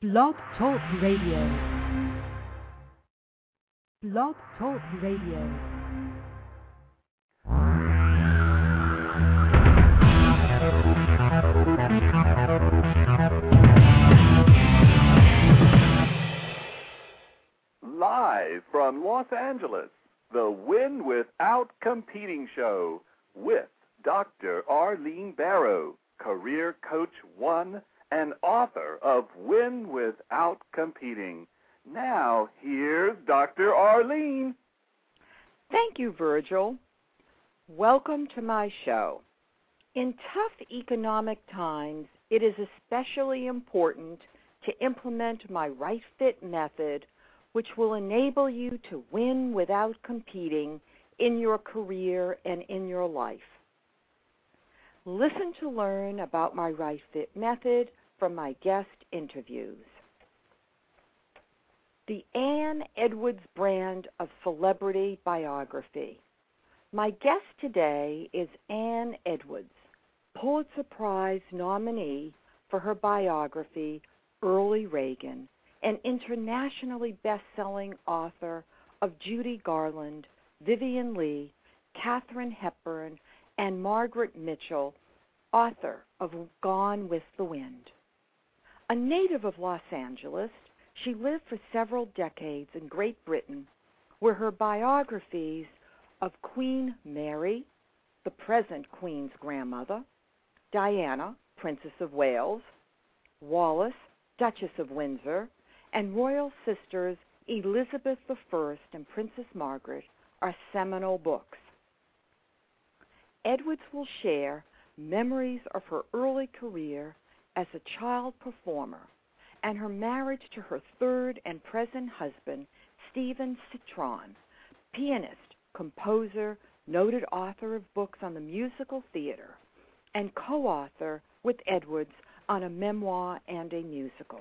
Blog Talk Radio. Blog Talk Radio. Live from Los Angeles, the Win Without Competing Show with Dr. Arlene Barrow, career coach one and author of Win Without Competing. Now, here's Dr. Arlene. Thank you, Virgil. Welcome to my show. In tough economic times, it is especially important to implement my Right Fit method, which will enable you to win without competing in your career and in your life. Listen to learn about my Right Fit method from my guest interviews. The Anne Edwards brand of celebrity biography. My guest today is Anne Edwards, Pulitzer Prize nominee for her biography, Early Reagan, an internationally best selling author of Judy Garland, Vivien Leigh, Katharine Hepburn, and Margaret Mitchell, author of Gone with the Wind. A native of Los Angeles, she lived for several decades in Great Britain, where her biographies of Queen Mary, the present Queen's grandmother, Diana, Princess of Wales, Wallis, Duchess of Windsor, and royal sisters Elizabeth I and Princess Margaret are seminal books. Edwards will share memories of her early career as a child performer and her marriage to her third and present husband, Stephen Citron, pianist, composer, noted author of books on the musical theater, and co author with Edwards on a memoir and a musical.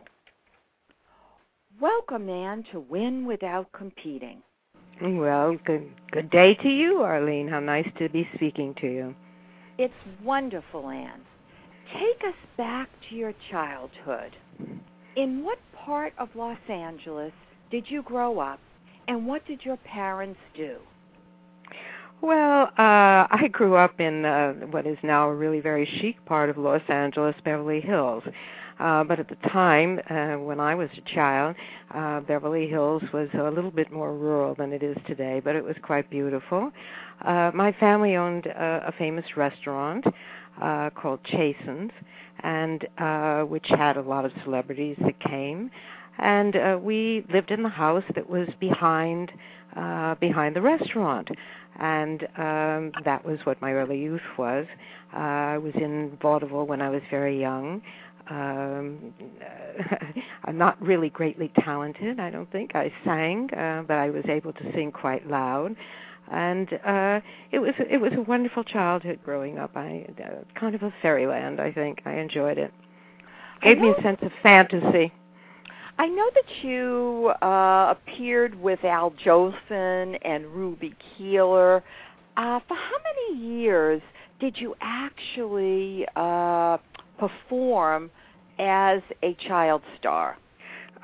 Welcome, Anne, to Win Without Competing. Well, good good day to you, Arlene. How nice to be speaking to you. It's wonderful, Anne. Take us back to your childhood. In what part of Los Angeles did you grow up, and what did your parents do? Well, uh, I grew up in uh, what is now a really very chic part of Los Angeles, Beverly Hills. Uh, but at the time, uh, when I was a child, uh, Beverly Hills was a little bit more rural than it is today, but it was quite beautiful. Uh, my family owned a, a famous restaurant uh, called Chasen's, and uh, which had a lot of celebrities that came. And uh, we lived in the house that was behind uh, behind the restaurant. And um that was what my early youth was. Uh, i was in vaudeville when i was very young. Um I'm not really greatly talented I don't think. I sang uh, but I was able to sing quite loud and uh it was it was a wonderful childhood growing up I uh, kind of a fairyland I think I enjoyed it gave me a sense of fantasy I know that you uh, appeared with Al Jolson and Ruby Keeler. Uh, for how many years did you actually uh, perform as a child star?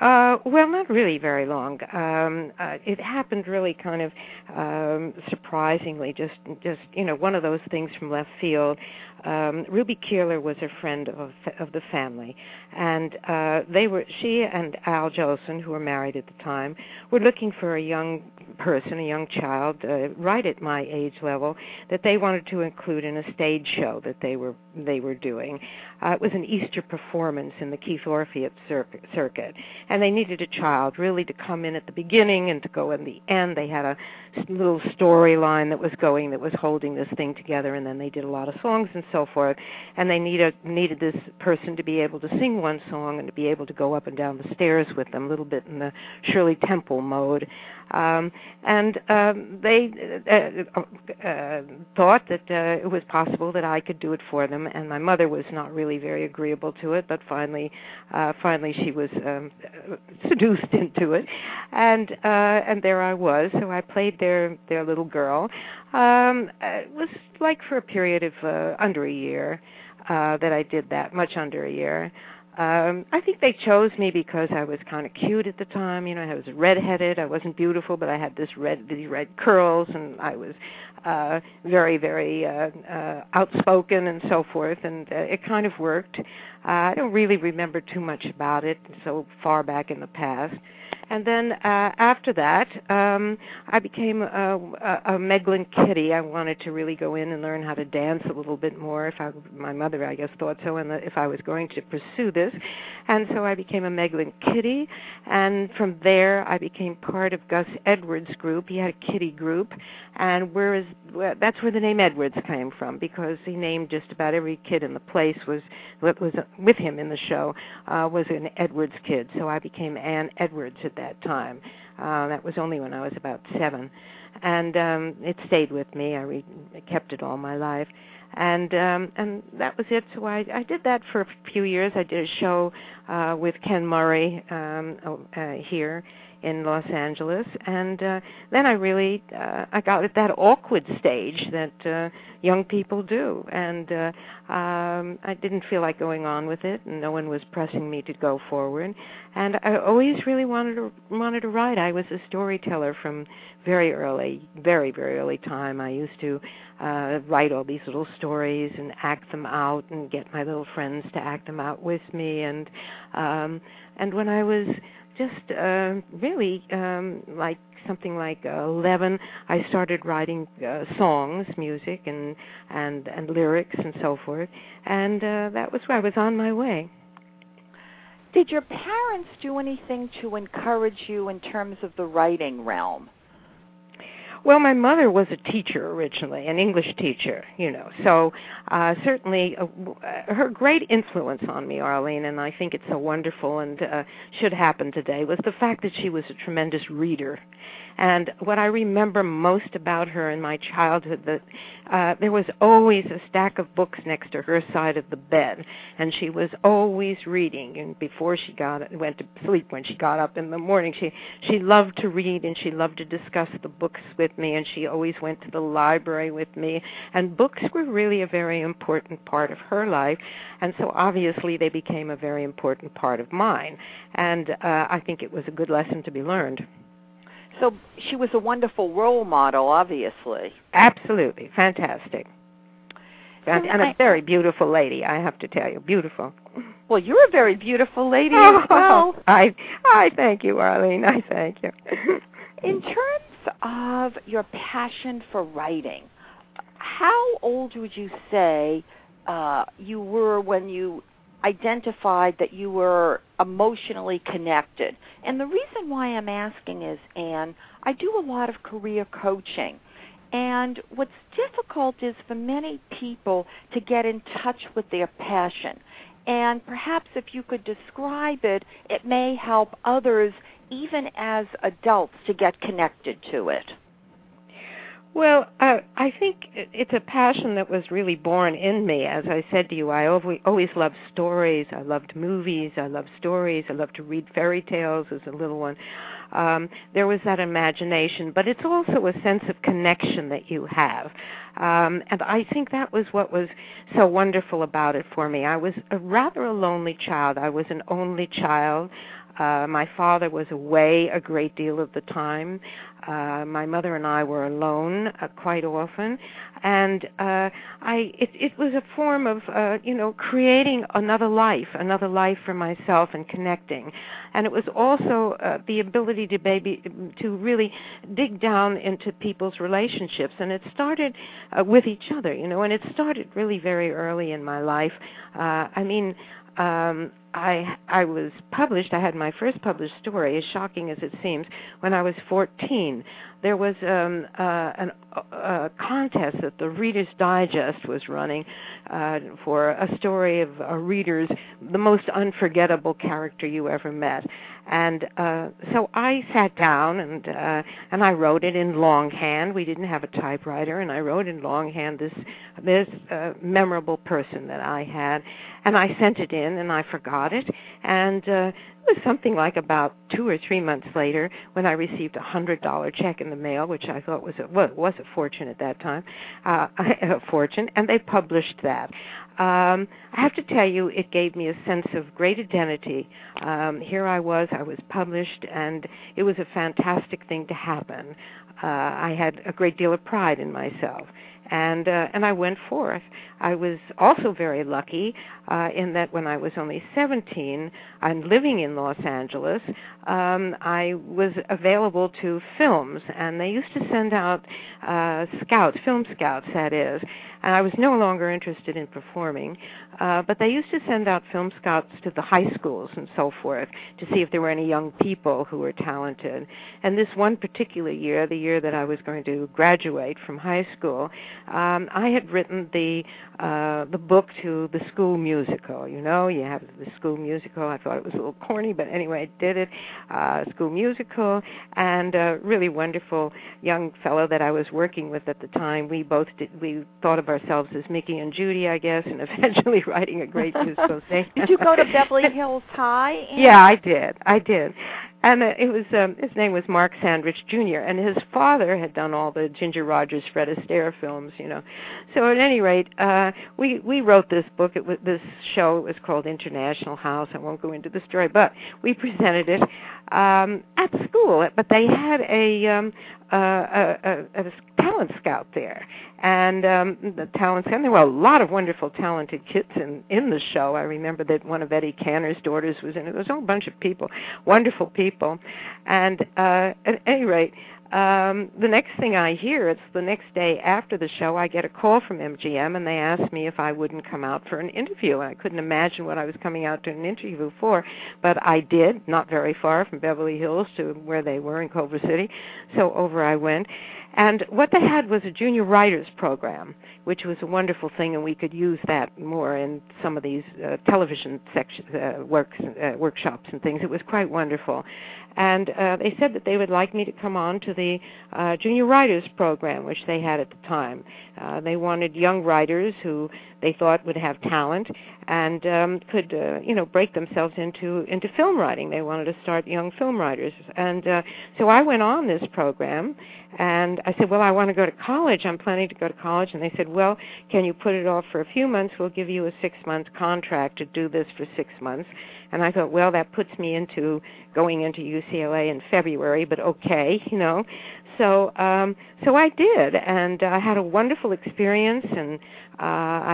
Uh, well, not really very long. Um, uh, it happened really kind of um, surprisingly, just just you know one of those things from left field. Um, Ruby Keeler was a friend of of the family, and uh, they were she and Al Jolson, who were married at the time, were looking for a young person, a young child, uh, right at my age level, that they wanted to include in a stage show that they were they were doing. Uh, it was an Easter performance in the Keith Orpheum circuit, and they needed a child really to come in at the beginning and to go in the end. They had a little storyline that was going that was holding this thing together, and then they did a lot of songs and so forth, and they needed needed this person to be able to sing one song and to be able to go up and down the stairs with them, a little bit in the Shirley Temple mode. Um, and um, they uh, uh, thought that uh, it was possible that I could do it for them, and my mother was not really very agreeable to it, but finally, uh, finally she was um, seduced into it, and uh, and there I was. So I played their their little girl. Um, it was like for a period of uh, under a year uh, that I did that, much under a year. Um, I think they chose me because I was kind of cute at the time. You know, I was redheaded. I wasn't beautiful, but I had this red, these red curls, and I was uh, very, very uh, uh, outspoken and so forth. And uh, it kind of worked. Uh, I don't really remember too much about it so far back in the past. And then uh, after that, um, I became a, a, a Meglin Kiddie. I wanted to really go in and learn how to dance a little bit more. If I, my mother, I guess, thought so, and if I was going to pursue this, and so I became a Meglin Kiddie. And from there, I became part of Gus Edwards' group. He had a kitty group, and whereas well, that's where the name Edwards came from because he named just about every kid in the place was was with him in the show uh, was an Edwards kid. So I became Anne Edwards at that time. Uh, that was only when I was about seven, and um, it stayed with me. I re- kept it all my life, and um, and that was it. So I I did that for a few years. I did a show uh, with Ken Murray um, uh, here in Los Angeles, and uh, then I really uh, I got at that awkward stage that uh, young people do, and uh, um, I didn't feel like going on with it, and no one was pressing me to go forward, and I always really wanted to wanted to write. I was a storyteller from very early, very very early time. I used to uh, write all these little stories and act them out, and get my little friends to act them out with me, and um, and when I was just uh, really um, like something like uh, 11 I started writing uh, songs music and and and lyrics and so forth and uh, that was where I was on my way. Did your parents do anything to encourage you in terms of the writing realm well, my mother was a teacher originally, an English teacher, you know. So uh, certainly, uh, her great influence on me, Arlene, and I think it's so wonderful and uh, should happen today, was the fact that she was a tremendous reader. And what I remember most about her in my childhood that uh, there was always a stack of books next to her side of the bed, and she was always reading. And before she got went to sleep, when she got up in the morning, she she loved to read and she loved to discuss the books with me. And she always went to the library with me. And books were really a very important part of her life, and so obviously they became a very important part of mine. And uh, I think it was a good lesson to be learned. So she was a wonderful role model, obviously. Absolutely, fantastic. And, and a very beautiful lady, I have to tell you, beautiful. Well, you're a very beautiful lady as well. I I thank you, Arlene. I thank you. In terms of your passion for writing, how old would you say uh, you were when you identified that you were emotionally connected. And the reason why I'm asking is, Anne, I do a lot of career coaching. And what's difficult is for many people to get in touch with their passion. And perhaps if you could describe it, it may help others, even as adults, to get connected to it. Well, uh, I think it's a passion that was really born in me. As I said to you, I always, loved stories. I loved movies. I loved stories. I loved to read fairy tales as a little one. Um, there was that imagination, but it's also a sense of connection that you have. Um, and I think that was what was so wonderful about it for me. I was a rather a lonely child. I was an only child. My father was away a great deal of the time. Uh, my mother and I were alone uh, quite often, and uh, I it, it was a form of uh, you know creating another life, another life for myself, and connecting. And it was also uh, the ability to baby to really dig down into people's relationships, and it started uh, with each other, you know, and it started really very early in my life. Uh, I mean. Um, I I was published. I had my first published story, as shocking as it seems, when I was 14. There was um, uh, an, a contest that the Reader's Digest was running uh, for a story of a reader's the most unforgettable character you ever met, and uh, so I sat down and uh, and I wrote it in longhand. We didn't have a typewriter, and I wrote in longhand this this uh, memorable person that I had, and I sent it in, and I forgot it, and uh, was something like about two or three months later when I received a hundred dollar check in the mail, which I thought was a well, it was a fortune at that time, uh, a fortune, and they published that. Um, I have to tell you, it gave me a sense of great identity. Um, here I was, I was published, and it was a fantastic thing to happen. Uh, I had a great deal of pride in myself and uh, and I went forth. I was also very lucky uh, in that when I was only 17 and living in Los Angeles, um, I was available to films, and they used to send out uh, scouts, film scouts, that is. And I was no longer interested in performing, uh, but they used to send out film scouts to the high schools and so forth to see if there were any young people who were talented. And this one particular year, the year that I was going to graduate from high school, um, I had written the uh, the book to the school musical. You know, you have the school musical. I thought it was a little corny, but anyway, I did it. Uh, school musical, and a really wonderful young fellow that I was working with at the time. We both did. We thought of ourselves as Mickey and Judy, I guess, and eventually writing a great musical did you go to Beverly Hills High? Yeah, I did. I did and it was um, his name was Mark Sandrich Jr. and his father had done all the Ginger Rogers, Fred Astaire films, you know. So at any rate, uh, we we wrote this book. It was this show. It was called International House. I won't go into the story, but we presented it um, at school. But they had a um, uh, a, a, a talent scout there, and um, the talent scout. There were a lot of wonderful, talented kids in in the show. I remember that one of Eddie Cantor's daughters was in it. There was a whole bunch of people, wonderful people, and uh, at any rate um, the next thing I hear, it's the next day after the show, I get a call from MGM and they ask me if I wouldn't come out for an interview. And I couldn't imagine what I was coming out to an interview for, but I did, not very far from Beverly Hills to where they were in Culver City. So over I went. And what they had was a junior writers program, which was a wonderful thing, and we could use that more in some of these uh, television section, uh, works, uh, workshops and things. It was quite wonderful and uh, they said that they would like me to come on to the uh, junior writers program, which they had at the time. Uh, they wanted young writers who they thought would have talent and um, could, uh, you know, break themselves into into film writing. They wanted to start young film writers, and uh, so I went on this program. And I said, well, I want to go to college. I'm planning to go to college. And they said, well, can you put it off for a few months? We'll give you a six-month contract to do this for six months and I thought, well, that puts me into going into UCLA in February, but okay, you know. So um so I did and I had a wonderful experience and uh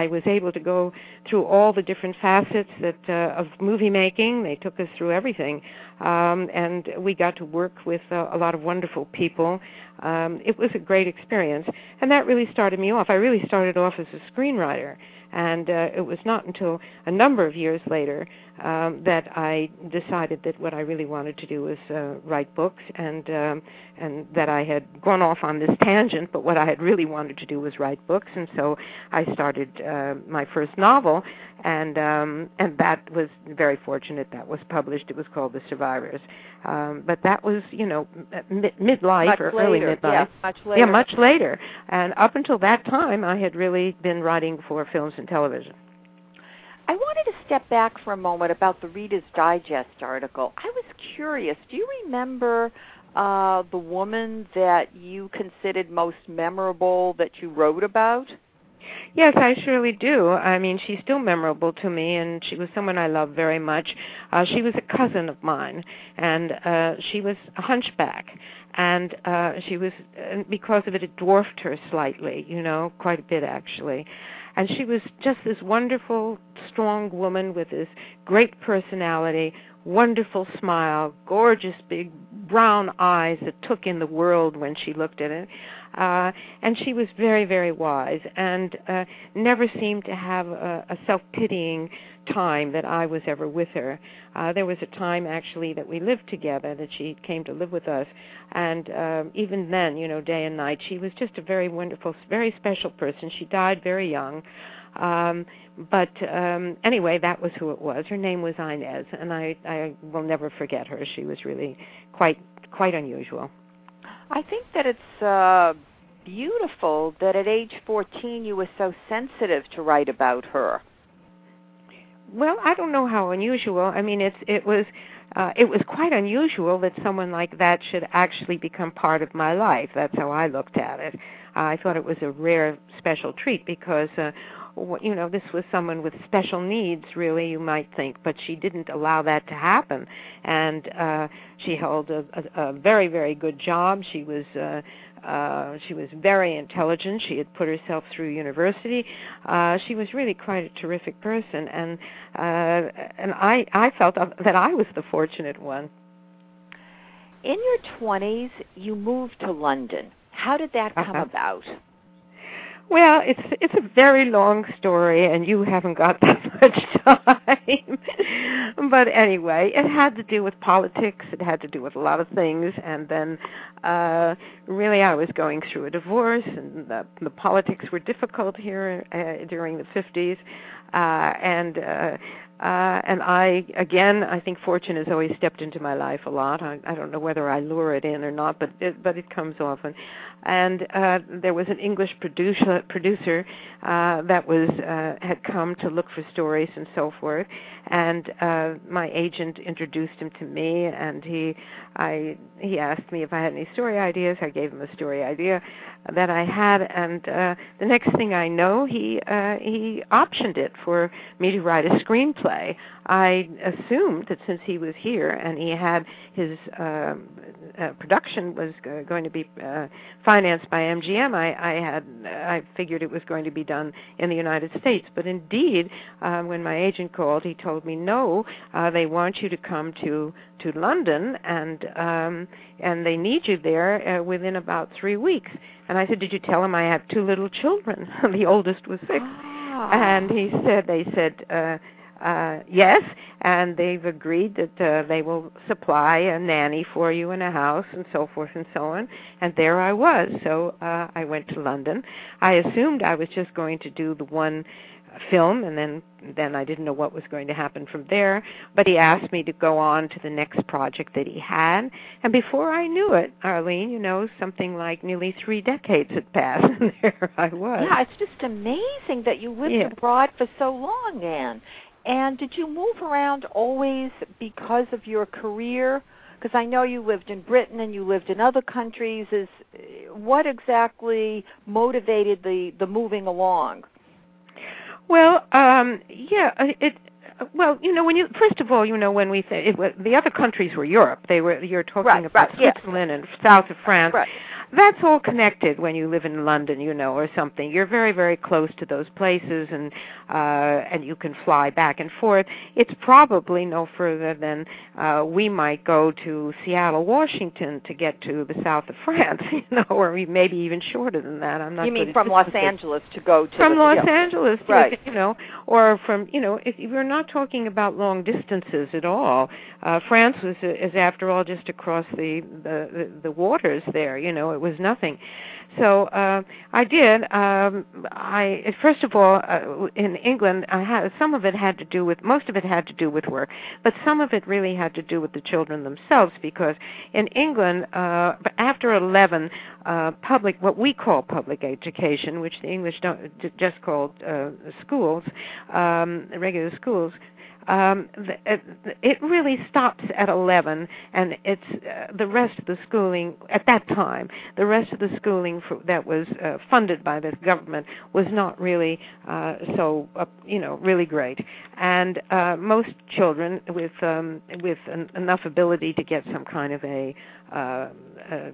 I was able to go through all the different facets that uh, of movie making. They took us through everything. Um and we got to work with uh, a lot of wonderful people. Um it was a great experience and that really started me off. I really started off as a screenwriter and uh, it was not until a number of years later um, that I decided that what I really wanted to do was uh, write books, and um, and that I had gone off on this tangent. But what I had really wanted to do was write books, and so I started uh, my first novel, and um, and that was very fortunate. That was published. It was called The Survivors. Um, but that was, you know, mid- midlife much or later. early midlife. Yeah, much later. Yeah, much later. And up until that time, I had really been writing for films and television. I wanted to step back for a moment about the Reader's Digest article. I was curious. Do you remember uh, the woman that you considered most memorable that you wrote about? Yes, I surely do. I mean, she's still memorable to me, and she was someone I love very much. Uh, she was a cousin of mine, and uh, she was a hunchback, and uh, she was because of it, it dwarfed her slightly, you know, quite a bit actually and she was just this wonderful, strong woman with this great personality, wonderful smile, gorgeous big brown eyes that took in the world when she looked at it. Uh, and she was very, very wise and uh, never seemed to have a, a self pitying time that I was ever with her. Uh, there was a time actually that we lived together, that she came to live with us, and uh, even then, you know, day and night, she was just a very wonderful, very special person. She died very young. Um, but um, anyway, that was who it was. Her name was Inez, and I, I will never forget her. She was really quite quite unusual. I think that it's uh, beautiful that at age 14 you were so sensitive to write about her. Well, I don't know how unusual. I mean, it's it was uh, it was quite unusual that someone like that should actually become part of my life. That's how I looked at it. Uh, I thought it was a rare, special treat because uh, you know this was someone with special needs really you might think but she didn't allow that to happen. And uh she held a, a, a very very good job. She was uh uh she was very intelligent. She had put herself through university. Uh she was really quite a terrific person. And uh and i i felt that i was the fortunate one. In your 20s you moved to london. How did that come uh-huh. about well, it's it's a very long story, and you haven't got that much time. but anyway, it had to do with politics. It had to do with a lot of things, and then uh really, I was going through a divorce, and the, the politics were difficult here uh, during the 50s, uh, and uh, uh, and I, again, I think fortune has always stepped into my life a lot. I, I don't know whether I lure it in or not, but it, but it comes often. And uh, there was an English producer producer uh, that was uh, had come to look for stories and so forth. And uh, my agent introduced him to me, and he, I, he asked me if I had any story ideas. I gave him a story idea that I had, and uh, the next thing I know, he uh, he optioned it for me to write a screenplay. I assumed that since he was here and he had his uh, uh, production was uh, going to be uh, financed by MGM, I, I had I figured it was going to be done in the United States. But indeed, uh, when my agent called, he told me no, uh, they want you to come to to London and um, and they need you there uh, within about three weeks. And I said, Did you tell him I have two little children? the oldest was six. Oh. And he said, They said, uh, uh, yes, and they've agreed that uh, they will supply a nanny for you in a house and so forth and so on. And there I was. So uh, I went to London. I assumed I was just going to do the one film and then then I didn't know what was going to happen from there but he asked me to go on to the next project that he had and before I knew it Arlene you know something like nearly 3 decades had passed and there I was yeah it's just amazing that you lived Yeah. abroad for so long Anne and did you move around always because of your career because I know you lived in Britain and you lived in other countries is what exactly motivated the the moving along Well, um, yeah, it. Well, you know, when you first of all, you know, when we say it, the other countries were Europe, they were you're talking Right, about right. Switzerland and south of France. right That's all connected when you live in London, you know, or something. You're very, very close to those places, and uh, and you can fly back and forth. It's probably no further than uh, we might go to Seattle, Washington, to get to the south of France, you know, or maybe even shorter than that. I'm not. you mean from Los Angeles to go to from the, Los yeah. Angeles, Right. you know, or from you know, if we're not talking about long distances at all. Uh, France was is after all just across the, the the the waters there. You know, it was nothing. So uh, I did. Um, I first of all uh, in England, I had some of it had to do with most of it had to do with work, but some of it really had to do with the children themselves because in England, uh, after 11, uh, public what we call public education, which the English don't just called uh, schools, um, regular schools, um, it, it really stops at 11, and it's uh, the rest of the schooling at that time. The rest of the schooling for, that was uh, funded by the government was not really uh, so, uh, you know, really great. And uh, most children with um, with en- enough ability to get some kind of a uh, uh,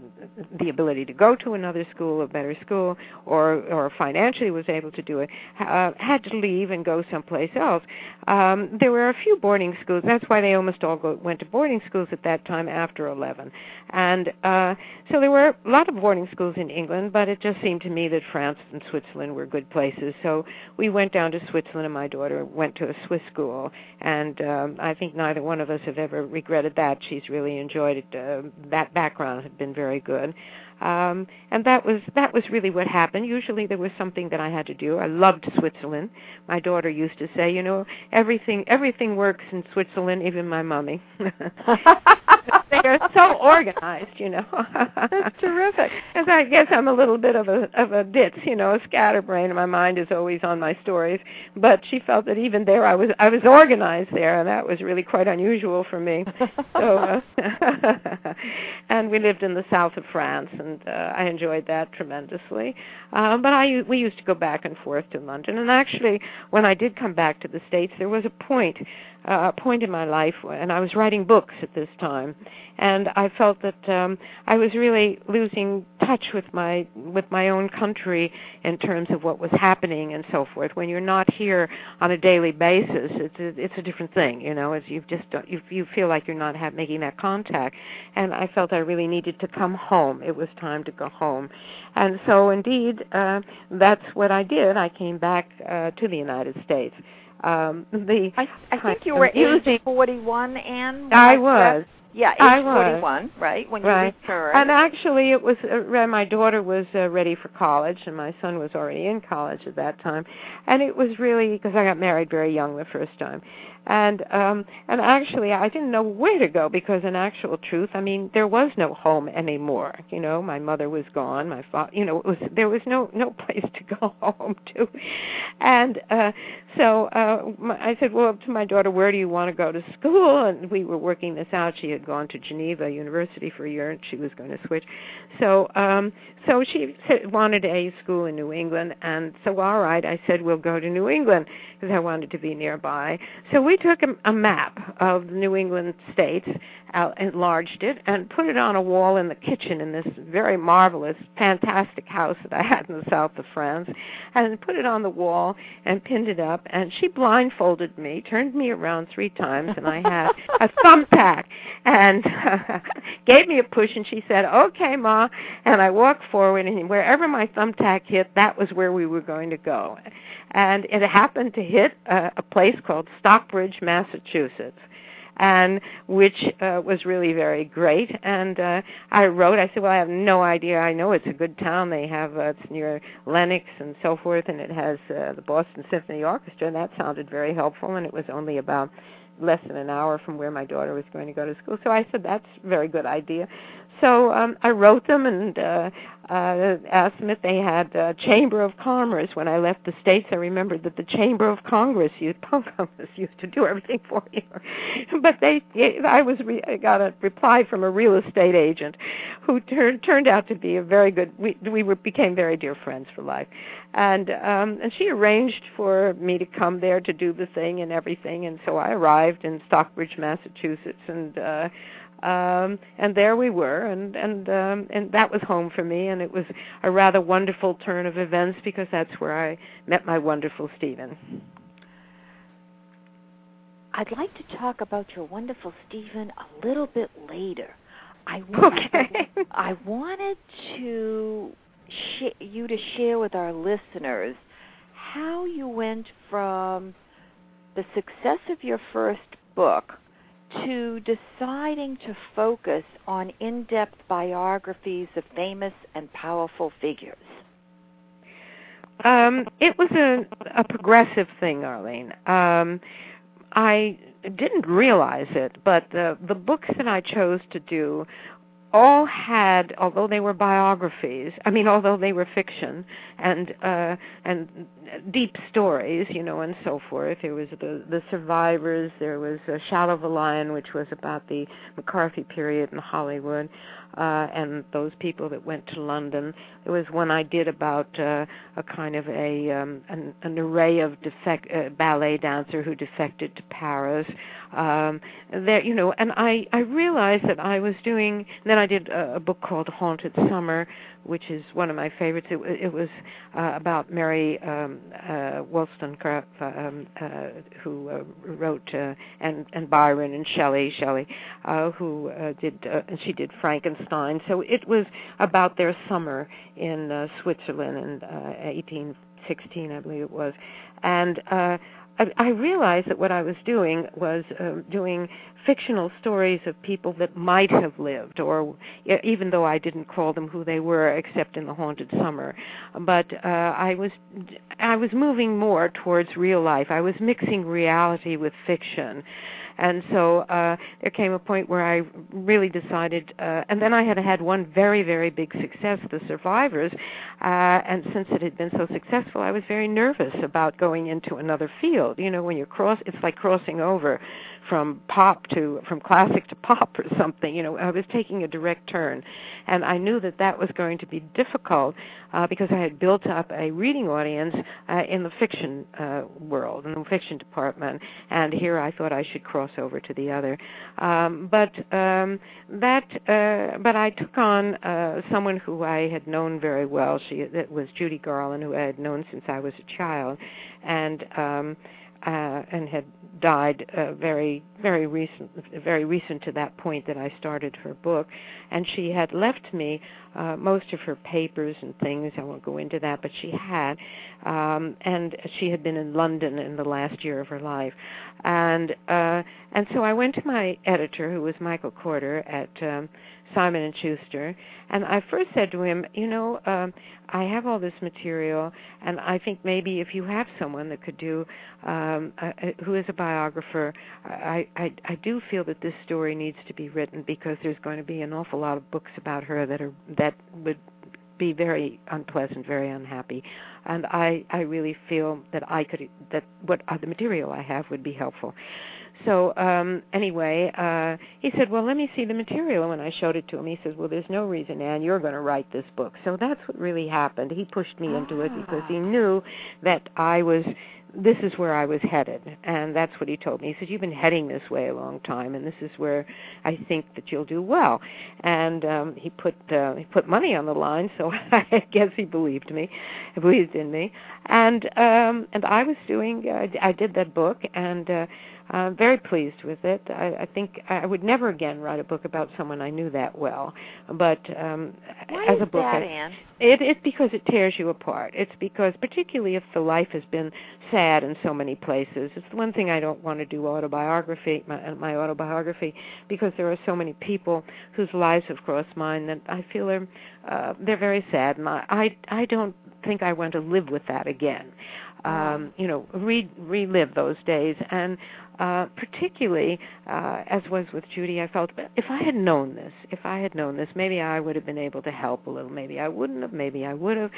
the ability to go to another school, a better school, or or financially was able to do it, uh, had to leave and go someplace else. Um, there were a few boarding schools. That's why they almost all go, went to boarding schools at that time after 11. And uh, so there were a lot of boarding schools in England, but it just seemed to me that France and Switzerland were good places. So we went down to Switzerland, and my daughter went to a Swiss school. And um, I think neither one of us have ever regretted that. She's really enjoyed it. Uh, that background had been very good um and that was that was really what happened. Usually there was something that i had to do. I loved switzerland. My daughter used to say you know everything everything works in switzerland even my mummy they are so organized you know. That's terrific. Because i guess i'm a little bit of a of a ditz you know a scatterbrain. My mind is always on my stories. But she felt that even there i was i was organized there and that was really quite unusual for me. So uh, and we lived in the south of france and uh, I enjoyed that tremendously. Uh, but I we used to go back and forth to London, and actually, when I did come back to the states, there was a point uh, point in my life, and I was writing books at this time, and I felt that um, I was really losing touch with my with my own country in terms of what was happening and so forth. When you're not here on a daily basis, it's a, it's a different thing, you know. As you've just you you feel like you're not have, making that contact, and I felt I really needed to come home. It was time to go home, and so indeed, uh, that's what I did. I came back uh, to the United States um the I, I think you were age 41 and I was yeah, age I was. 41, right? When right. you returned. And actually, it was uh, my daughter was uh, ready for college, and my son was already in college at that time. And it was really because I got married very young the first time, and um and actually I didn't know where to go because in actual truth I mean there was no home anymore you know my mother was gone my father you know it was there was no no place to go home to and uh so uh I said well to my daughter where do you want to go to school? And we were working this out. She had gone to Geneva University for a year and she was going to switch. So um so she wanted a school in New England. And so all right I said we'll go to New England because I wanted to be nearby. So we took a, a map of the New England states, uh, enlarged it, and put it on a wall in the kitchen in this very marvelous, fantastic house that I had in the south of France, and put it on the wall and pinned it up. And she blindfolded me, turned me around three times, and I had a thumbtack, and gave me a push, and she said, "Okay, ma." And I walked forward, and wherever my thumbtack hit, that was where we were going to go and it happened to hit a, a place called Stockbridge, Massachusetts and which uh, was really very great. And uh, I wrote, I said, well, I have no idea. I know it's a good town. They have uh, it's near Lenox and so forth, and it has uh, the Boston Symphony Orchestra. And that sounded very helpful. And it was only about less than an hour from where my daughter was going to go to school. So I said, that's a very good idea. So um, I wrote them and uh, uh, asked them if they had a Chamber of Commerce. When I left the States, I remembered that the Chamber of Congress used, Congress used to do everything for you. but they, I was, re- I got a reply from a real estate agent who turned turned out to be a very good. We we were, became very dear friends for life, and um, and she arranged for me to come there to do the thing and everything. And so I arrived in Stockbridge, Massachusetts, and. uh um and there we were and and um and that was home for me and it was a rather wonderful turn of events because that's where I met my wonderful Stephen. I'd like to talk about your wonderful Stephen a little bit later. I wanted, okay. I wanted to sh- you to share with our listeners how you went from the success of your first book to deciding to focus on in depth biographies of famous and powerful figures? Um, it was a, a progressive thing, Arlene. Um, I didn't realize it, but the the books that I chose to do all had, although they were biographies, I mean, although they were fiction and uh, and deep stories, you know, and so forth. There was the the survivors. There was uh, Shadow of a Lion, which was about the McCarthy period in Hollywood uh, and those people that went to London. There was one I did about uh, a kind of a um, an, an array of defect uh, ballet dancer who defected to Paris. Um, there, you know, and I I realized that I was doing. Then I did a, a book called Haunted Summer, which is one of my favorites. It, it was uh, about Mary um, uh, Wollstonecraft, um, uh, who uh, wrote uh, and and Byron and Shelley, Shelley, uh, who uh, did uh, and she did Frankenstein. So it was about their summer in uh, Switzerland in uh, 1816, I believe it was, and. Uh, I, I realized that what I was doing was um, doing fictional stories of people that might have lived, or even though I didn't call them who they were, except in the haunted summer. But uh, I was I was moving more towards real life. I was mixing reality with fiction. And so uh, there came a point where I really decided, uh, and then I had had one very, very big success, The Survivors, uh, and since it had been so successful, I was very nervous about going into another field. You know, when you're cross, it's like crossing over from pop to from classic to pop or something you know i was taking a direct turn. And i knew that that was going to be difficult uh, because i had built up a reading audience uh, in the fiction uh, world in the fiction department. And here i thought i should cross over to the other. Um, but um, that uh, but i took on uh, someone who i had known very well. She it was judy garland who i had known since i was a child. And um uh, and had died uh, very very recent very recent to that point that I started her book. And she had left me uh, most of her papers and things. I won't go into that but she had. Um, and she had been in London in the last year of her life. And uh, and so I went to my editor who was Michael Korda at um, Simon and Schuster, and I first said to him, you know, um, I have all this material, and I think maybe if you have someone that could do, um, uh, who is a biographer, I, I I do feel that this story needs to be written because there's going to be an awful lot of books about her that are that would be very unpleasant, very unhappy, and I I really feel that I could that what uh, the material I have would be helpful. So um anyway, uh he said, "Well, let me see the material." And when I showed it to him, he says, "Well, there's no reason, Anne, you're going to write this book." So that's what really happened. He pushed me into it because he knew that I was this is where I was headed, and that's what he told me. He said, "You've been heading this way a long time, and this is where I think that you'll do well." And um, he put uh, he put money on the line, so I guess he believed me, he believed in me, and um, and I was doing. Uh, I did that book, and uh, I'm very pleased with it. I, I think I would never again write a book about someone I knew that well. But um, Why as a book, that, I, Anne? it, it's because it tears you apart. It's because, particularly if the life has been sad in so many places, it's the one thing I don't want to do autobiography, my, my autobiography, because there are so many people whose lives have crossed mine that I feel are uh, they're very sad, and I I, I don't think I want to live with that again. Um, you know, re- relive those days, and uh, particularly uh, as was with Judy, I felt if I had known this, if I had known this, maybe I would have been able to help a little. Maybe I wouldn't have. Maybe I would have.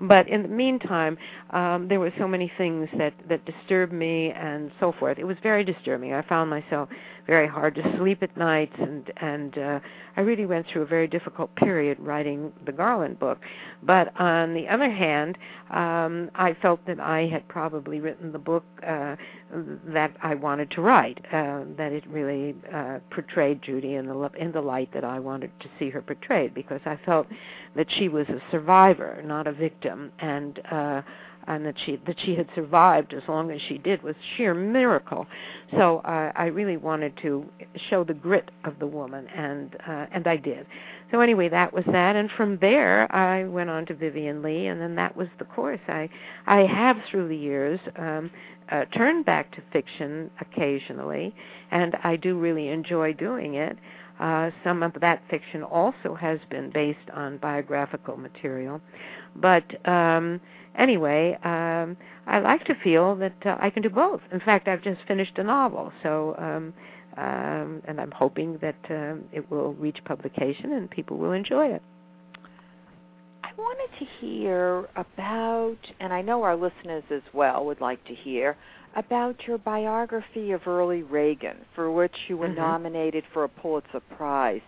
But in the meantime, um, there were so many things that that disturbed me and so forth. It was very disturbing. I found myself very hard to sleep at nights, and and uh, I really went through a very difficult period writing the Garland book. But on the other hand, um, I felt that I had probably written the book uh, that I wanted to write. Uh, that it really uh, portrayed Judy in the in the light that I wanted to see her portrayed, because I felt that she was a survivor, not a victim, and. Uh, and that she that she had survived as long as she did was sheer miracle. So uh, I really wanted to show the grit of the woman, and uh, and I did. So anyway, that was that, and from there I went on to Vivien Leigh, and then that was the course. I I have through the years um, uh, turned back to fiction occasionally, and I do really enjoy doing it. Uh, some of that fiction also has been based on biographical material, but um, anyway, um, I like to feel that uh, I can do both. In fact, I've just finished a novel, so um, um, and I'm hoping that um, it will reach publication and people will enjoy it. I wanted to hear about, and I know our listeners as well would like to hear about your biography of early Reagan, for which you were Mhm. nominated for a Pulitzer Prize.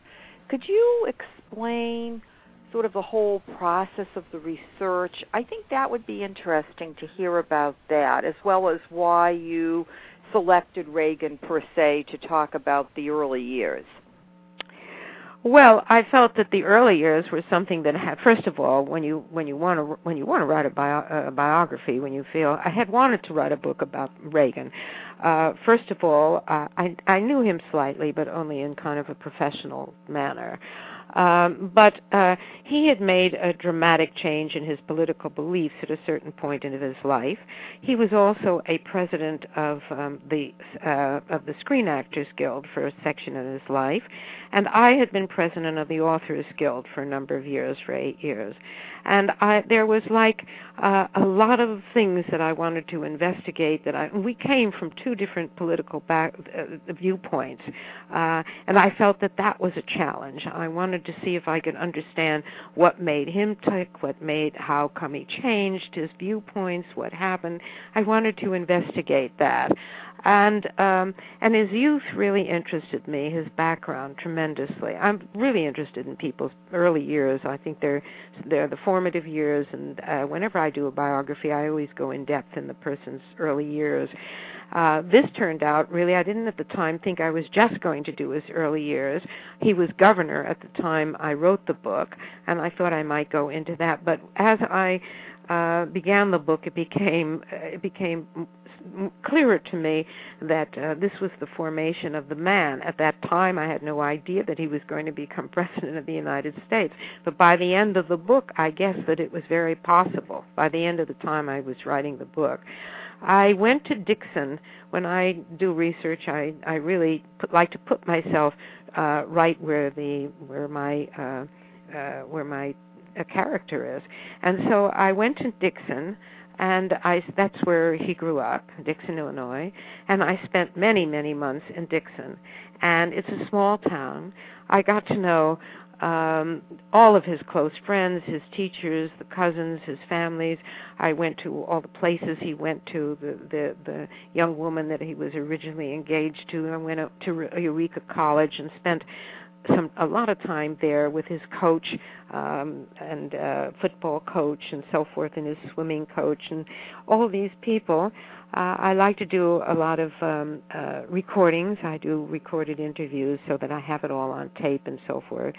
Could you explain sort of the whole process of the research? I think that would be interesting to hear about that, as well as why you selected Reagan per se to talk about the early years. Well, I felt that the early years were something that had. First of all, when you when you want to when you want to write a, bio, a biography, when you feel I had wanted to write a book about Reagan. Uh, first of all, uh, I I knew him slightly, but only in kind of a professional manner. Um, but uh, he had made a dramatic change in his political beliefs at a certain point in his life. He was also a president of um, the uh, of the Screen Actors Guild for a section of his life, and I had been president of the Authors Guild for a number of years, for eight years. And I, there was like uh, a lot of things that I wanted to investigate. That I we came from two different political back, uh, viewpoints, uh, and I felt that that was a challenge. I wanted to see if I could understand what made him tick, what made how come he changed his viewpoints, what happened. I wanted to investigate that and um and his youth really interested me his background tremendously i'm really interested in people's early years i think they're they're the formative years and uh, whenever i do a biography i always go in depth in the person's early years uh, this turned out really I didn't at the time think I was just going to do his early years. He was governor at the time I wrote the book, and I thought I might go into that. But as I uh, began the book, it became it became clearer to me that uh, this was the formation of the man. At that time, I had no idea that he was going to become president of the United States. But by the end of the book, I guess that it was very possible. By the end of the time I was writing the book. I went to Dixon when I do research. I I really put, like to put myself uh, right where the where my uh, uh, where my uh, character is, and so I went to Dixon and I that's where he grew up, Dixon, Illinois, and I spent many many months in Dixon, and it's a small town. I got to know um all of his close friends, his teachers, the cousins, his families. I went to all the places he went to, the the the young woman that he was originally engaged to. I went up to Eureka College and spent some a lot of time there with his coach um and uh football coach and so forth and his swimming coach and all these people. Uh I like to do a lot of um uh recordings. I do recorded interviews so that I have it all on tape and so forth.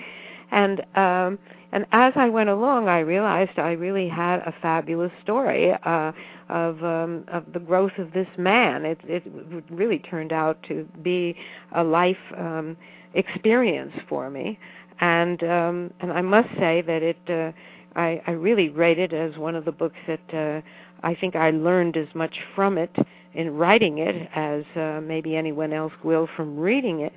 And um and as I went along I realized I really had a fabulous story uh of um of the growth of this man. It it really turned out to be a life um experience for me and um and I must say that it uh I I really rate it as one of the books that uh I think I learned as much from it in writing it as uh, maybe anyone else will from reading it.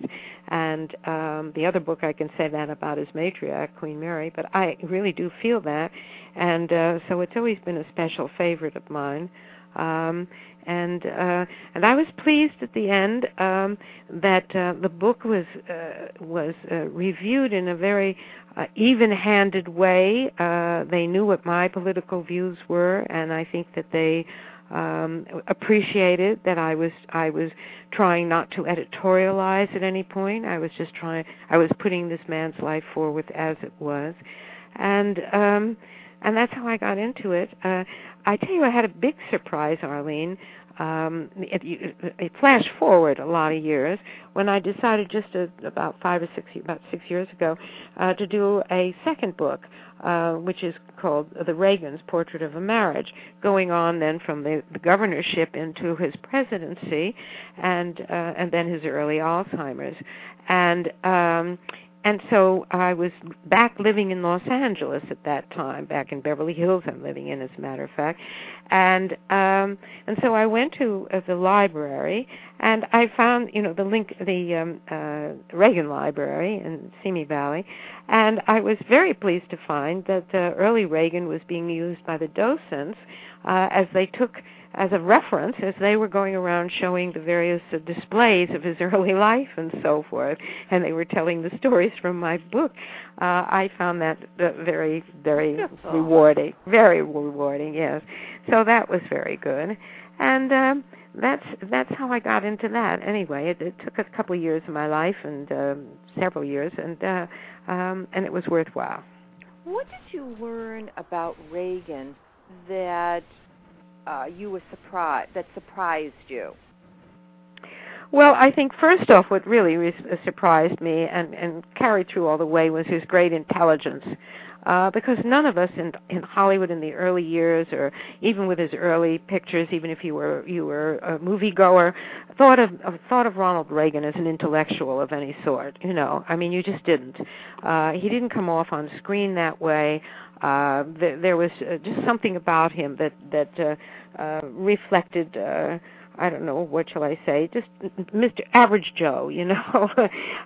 And um, the other book I can say that about is Matriarch, Queen Mary, but I really do feel that. And uh, so it's always been a special favorite of mine. Um, and uh, and I was pleased at the end um, that uh, the book was uh, was uh, reviewed in a very uh, even-handed way. Uh, they knew what my political views were, and I think that they um, appreciated that I was I was trying not to editorialize at any point. I was just trying. I was putting this man's life forward as it was, and um, and that's how I got into it. Uh, I tell you, I had a big surprise, Arlene. Um, it, it, flashed forward a lot of years when I decided just a, about five or six about six years ago uh, to do a second book, uh, which is called The Reagans: Portrait of a Marriage, going on then from the, the governorship into his presidency, and uh, and then his early Alzheimer's, and um, and so I was back living in Los Angeles at that time, back in Beverly Hills. I'm living in, as a matter of fact, and um, and so I went to uh, the library, and I found you know the link, the um, uh, Reagan Library in Simi Valley, and I was very pleased to find that uh, early Reagan was being used by the docents uh, as they took as a reference as they were going around showing the various uh, displays of his early life and so forth and they were telling the stories from my book uh i found that uh, very very rewarding very rewarding yes. So that was very good. And um that's that's how i got into that. Anyway it, it took a couple of years of my life and um several years and uh um and it was worthwhile. What did you learn about reagan that uh, you were surprised that surprised you? Well, I think first off, what really surprised me and, and carried through all the way was his great intelligence. Uh, because none of us in in Hollywood in the early years, or even with his early pictures, even if you were you were a moviegoer, thought of, of thought of Ronald Reagan as an intellectual of any sort. You know, I mean, you just didn't. Uh, he didn't come off on screen that way. Uh, th- there was uh, just something about him that that uh, uh, reflected. Uh, I don't know what shall I say, just Mr. Average Joe, you know,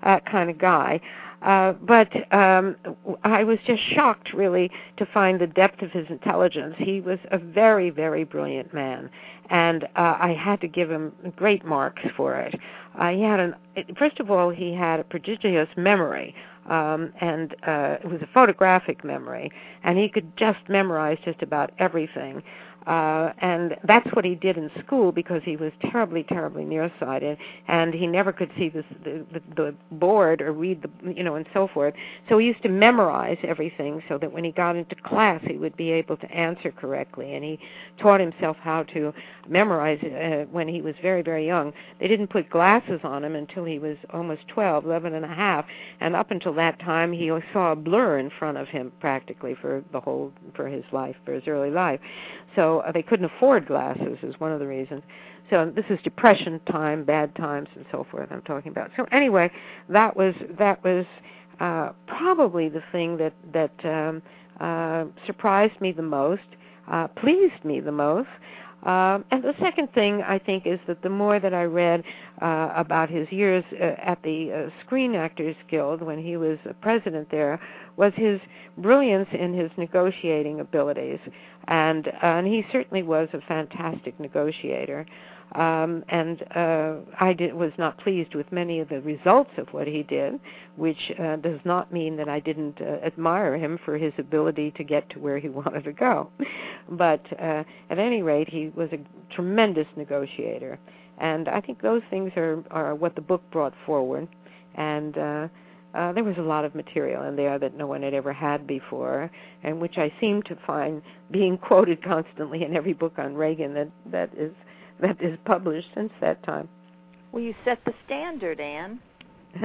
uh, kind of guy. Uh, but um, I was just shocked, really, to find the depth of his intelligence. He was a very, very brilliant man, and uh, I had to give him great marks for it. Uh, he had an, first of all, he had a prodigious memory, um, and uh, it was a photographic memory, and he could just memorize just about everything. Uh, and that's what he did in school because he was terribly, terribly nearsighted, and he never could see the, the the board or read the you know and so forth. So he used to memorize everything so that when he got into class he would be able to answer correctly. And he taught himself how to memorize uh, when he was very, very young. They didn't put glasses on him until he was almost twelve, eleven and a half, and up until that time he saw a blur in front of him practically for the whole for his life, for his early life. So uh, they couldn't afford glasses is one of the reasons. So this is depression time, bad times, and so forth. I'm talking about. So anyway, that was that was uh, probably the thing that that um, uh, surprised me the most, uh, pleased me the most. Um, and the second thing I think is that the more that I read uh, about his years uh, at the uh, Screen Actors Guild when he was president there, was his brilliance in his negotiating abilities, and uh, and he certainly was a fantastic negotiator. Um, and uh, I did, was not pleased with many of the results of what he did, which uh, does not mean that I didn't uh, admire him for his ability to get to where he wanted to go. But uh, at any rate, he was a tremendous negotiator, and I think those things are are what the book brought forward. And uh, uh, there was a lot of material in there that no one had ever had before, and which I seem to find being quoted constantly in every book on Reagan that that is that is published since that time. Well, you set the standard, Anne.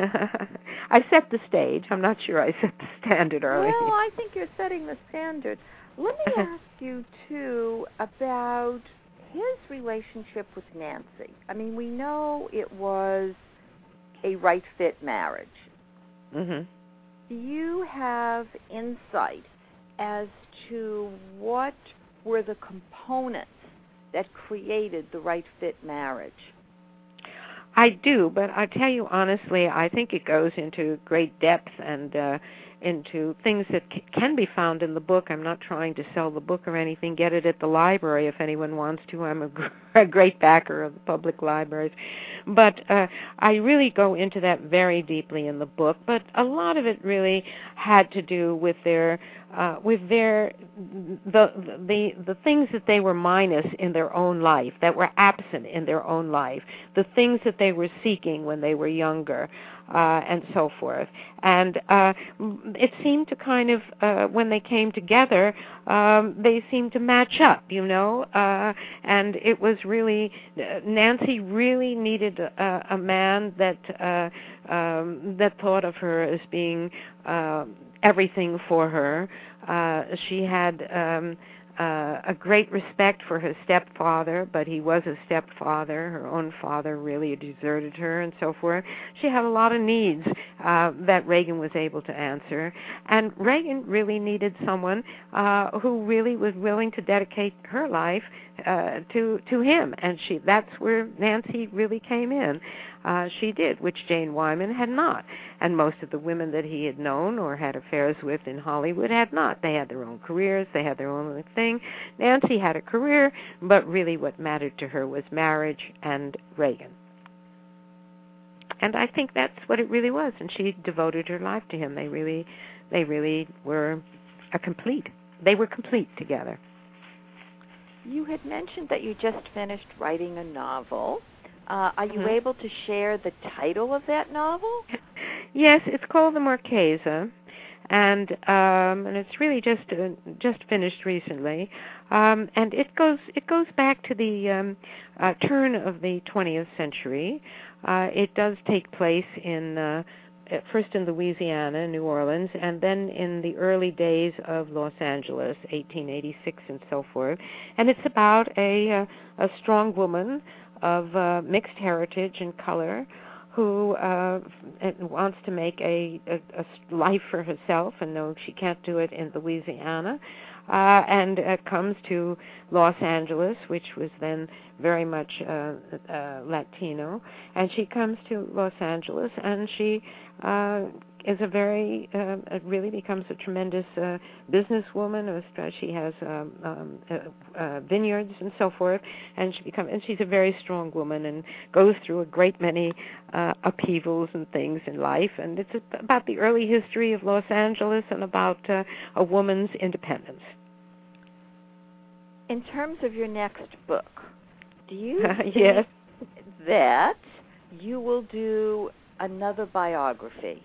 I set the stage. I'm not sure I set the standard early. Well, I think you're setting the standard. Let me ask you too about his relationship with Nancy. I mean, we know it was a right fit marriage. Mhm. Do you have insight as to what were the components that created the right fit marriage? I do, but I tell you honestly, I think it goes into great depth and uh into things that c- can be found in the book. I'm not trying to sell the book or anything. Get it at the library if anyone wants to. I'm a, gr- a great backer of the public libraries. But uh, I really go into that very deeply in the book. But a lot of it really had to do with their uh, with their the the the things that they were minus in their own life, that were absent in their own life, the things that they were seeking when they were younger uh, and so forth. And uh, it seemed to kind of, uh, when they came together, um, they seemed to match up, you know. Uh, and it was really, Nancy really needed a, a man that uh, um, that thought of her as being uh, everything for her. Uh, she had. Um, uh, a great respect for her stepfather, but he was a stepfather. Her own father really deserted her, and so forth. She had a lot of needs uh, that Reagan was able to answer, and Reagan really needed someone uh, who really was willing to dedicate her life uh, to to him, and she that's where Nancy really came in. Uh, she did, which Jane Wyman had not, and most of the women that he had known or had affairs with in Hollywood had not. They had their own careers, they had their own thing. Nancy had a career, but really what mattered to her was marriage and Reagan. And I think that's what it really was, and she devoted her life to him. They really, they really were a complete. They were complete together. You had mentioned that you just finished writing a novel. Uh, are you Mhm. able to share the title of that novel? Yes, it's called the Marquesa, and um, and it's really just uh, just finished recently, um, and it goes it goes back to the um, uh, turn of the 20th century, Uh, it does take place in uh, first in Louisiana, New Orleans, and then in the early days of Los Angeles, 1886 and so forth. And it's about a uh, a strong woman of uh, mixed heritage and color who uh, wants to make a, a, a life for herself and knows she can't do it in Louisiana. Uh, and uh, comes to Los Angeles, which was then very much uh, uh, Latino. And she comes to Los Angeles, and she uh, is a very uh, really becomes a tremendous uh, businesswoman. She has um, um, uh, uh, vineyards and so forth, and she become and she's a very strong woman and goes through a great many uh, upheavals and things in life. And it's about the early history of Los Angeles and about uh, a woman's independence. In terms of your next book, do you yes. that you will do another biography?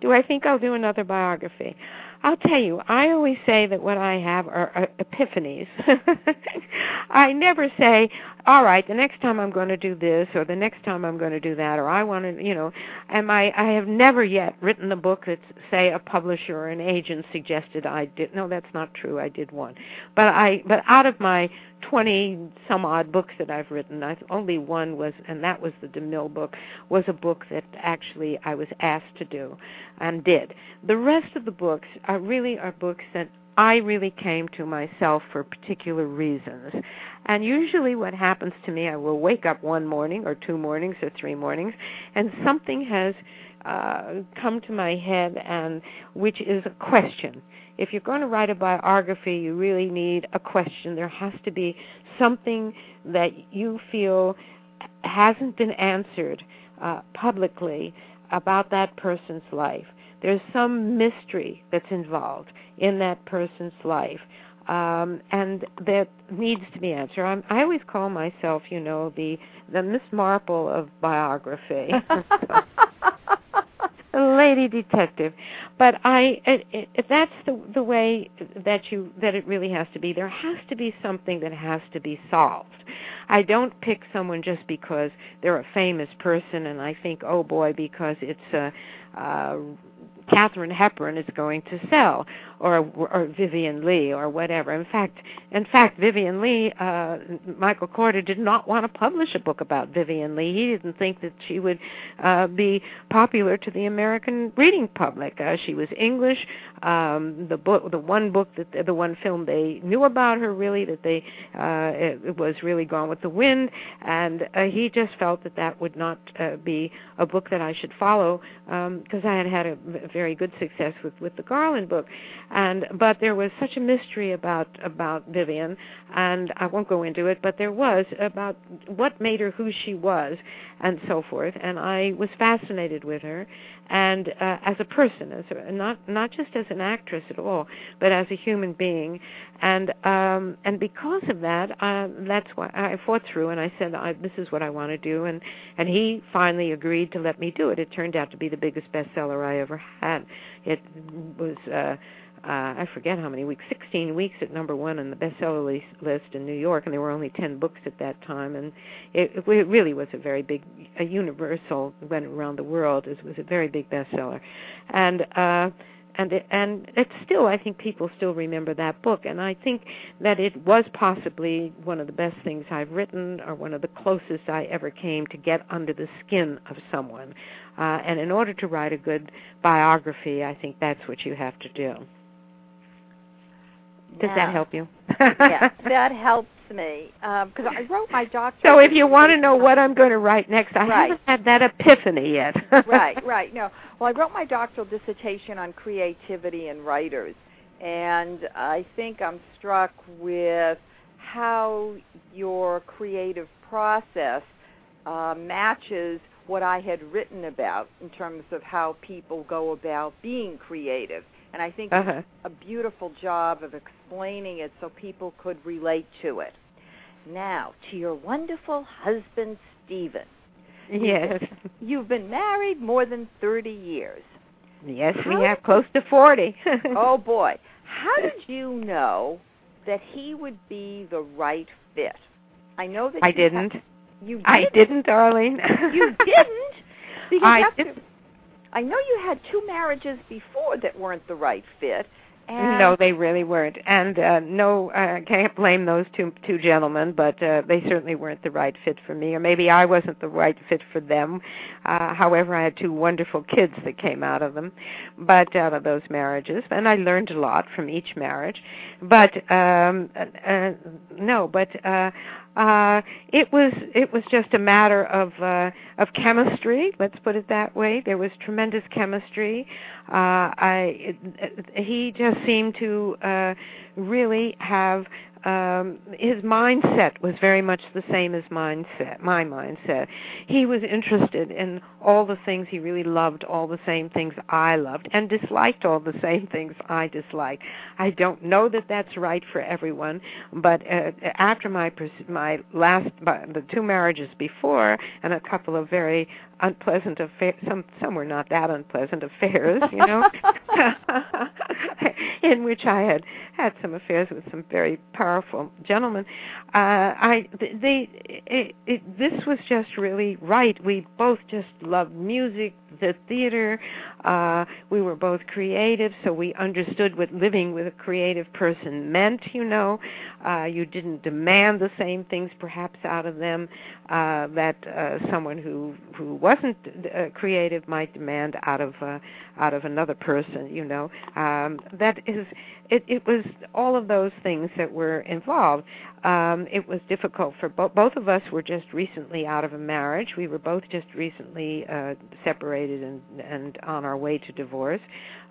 Do I think I'll do another biography? I'll tell you, I always say that what I have are, epiphanies. I never say, all right, the next time I'm going to do this or the next time I'm going to do that or I want to, you know, and I I have never yet written a book that say a publisher or an agent suggested I did. No, that's not true. I did one. But I but out of my 20 some odd books that I've written. I've, only one was, and that was the DeMille book, was a book that actually I was asked to do and did. The rest of the books are really are books that I really came to myself for particular reasons. And usually what happens to me, I will wake up one morning or two mornings or three mornings and something has uh, come to my head and which is a question. If you're going to write a biography, you really need a question. There has to be something that you feel hasn't been answered uh, publicly about that person's life. There's some mystery that's involved in that person's life. Um, and that needs to be answered. I'm, I always call myself, you know, the the Miss Marple of biography. lady detective. But i it, it, that's the the way that you that it really has to be there has to be something that has to be solved. I don't pick someone just because they're a famous person and i think oh boy because it's a, uh Katharine Hepburn is going to sell, or or Vivien Leigh, or whatever. In fact, in fact, Vivien Leigh, uh, Michael Korda did not want to publish a book about Vivien Leigh. He didn't think that she would uh, be popular to the American reading public. Uh, she was English. Um, the book, the one book that the one film they knew about her really that they uh, it, it was really Gone with the Wind, and uh, he just felt that that would not uh, be a book that I should follow because um, I had had a very good success with with the Garland book, and but there was such a mystery about about Vivien, and I won't go into it, but there was about what made her who she was, and so forth, and I was fascinated with her, and uh, as a person, as a, not not just as an actress at all, but as a human being, and um, and because of that, uh, that's why I fought through, and I said I, this is what I want to do, and and he finally agreed to let me do it. It turned out to be the biggest bestseller I ever had. It was. Uh, uh, I forget how many weeks, 16 weeks at number one on the bestseller list in New York, and there were only 10 books at that time, and it, it really was a very big, a universal, went around the world. It was a very big bestseller, and uh, and it, and it's still, I think people still remember that book, and I think that it was possibly one of the best things I've written, or one of the closest I ever came to get under the skin of someone. Uh, and in order to write a good biography, I think that's what you have to do. Does that help you? yeah, that helps me because um, I wrote my doctorate. So if you want to know what I'm going to write next, I right. haven't had that epiphany yet. right, right. No, well, I wrote my doctoral dissertation on creativity in writers, and I think I'm struck with how your creative process uh, matches what I had written about in terms of how people go about being creative. And I think uh-huh. a beautiful job of explaining it so people could relate to it. Now, to your wonderful husband, Stephen. Yes. You've been married more than 30 years. Yes, How we have close to 40. oh, boy. How did you know that he would be the right fit? I know that I didn't. You I didn't, darling. You didn't? Because I after- didn't. I know you had two marriages before that weren't the right fit. And No, they really weren't, and uh, no, I can't blame those two two gentlemen, but uh, they certainly weren't the right fit for me, or maybe I wasn't the right fit for them. Uh, however, I had two wonderful kids that came out of them, but out of those marriages, and I learned a lot from each marriage. But um, uh, uh, no, but uh, uh, it was it was just a matter of uh, of chemistry. Let's put it that way. There was tremendous chemistry. Uh, I it, it, he just seemed to uh, really have um his mindset was very much the same as mindset my mindset. He was interested in all the things he really loved all the same things i loved and disliked all the same things i disliked. I don't know that that's right for everyone but uh, after my my last the two marriages before and a couple of very unpleasant affairs some some were not that unpleasant affairs you know in which i had had some affairs with some very powerful gentlemen. Uh i they it, it, this was just really right. We both just loved music the theater. Uh we were both creative so we understood what living with a creative person meant you know. Uh you didn't demand the same things perhaps out of them uh that uh someone who who wasn't uh, creative might demand out of uh out of another person you know. Um that is it it was all of those things that were involved. Um it was difficult for both both of us were just recently out of a marriage. We were both just recently uh separated and and on our way to divorce.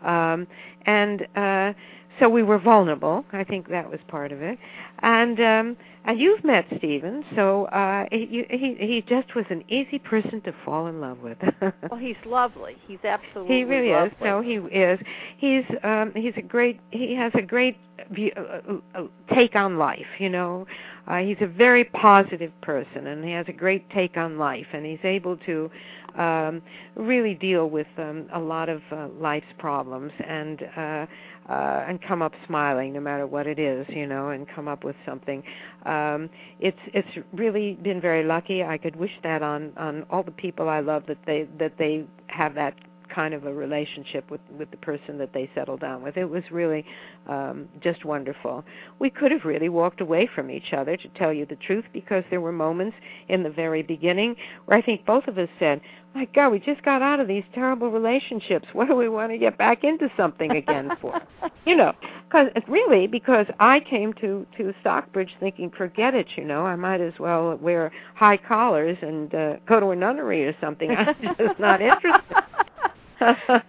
Um and uh so we were vulnerable i think that was part of it and um and you've met Stephen, so uh he he he just was an easy person to fall in love with. well, he's lovely. He's absolutely he really lovely. is. No, he is. He's um he's a great he has a great view, uh, uh, take on life, you know. Uh he's a very positive person and he has a great take on life and he's able to um really deal with um a lot of uh, life's problems and uh uh and come up smiling no matter what it is, you know, and come up with something. Um it's it's really been very lucky. I could wish that on on all the people i love that they that they have that kind of a relationship with with the person that they settle down with. It was really um just wonderful. We could have really walked away from each other to tell you the truth because there were moments in the very beginning where i think both of us said my god we just got out of these terrible relationships. What do we want to get back into something again for? You know because really because i came to to stockbridge thinking forget it you know i might as well wear high collars and uh, go to a nunnery or something. I'm just not interested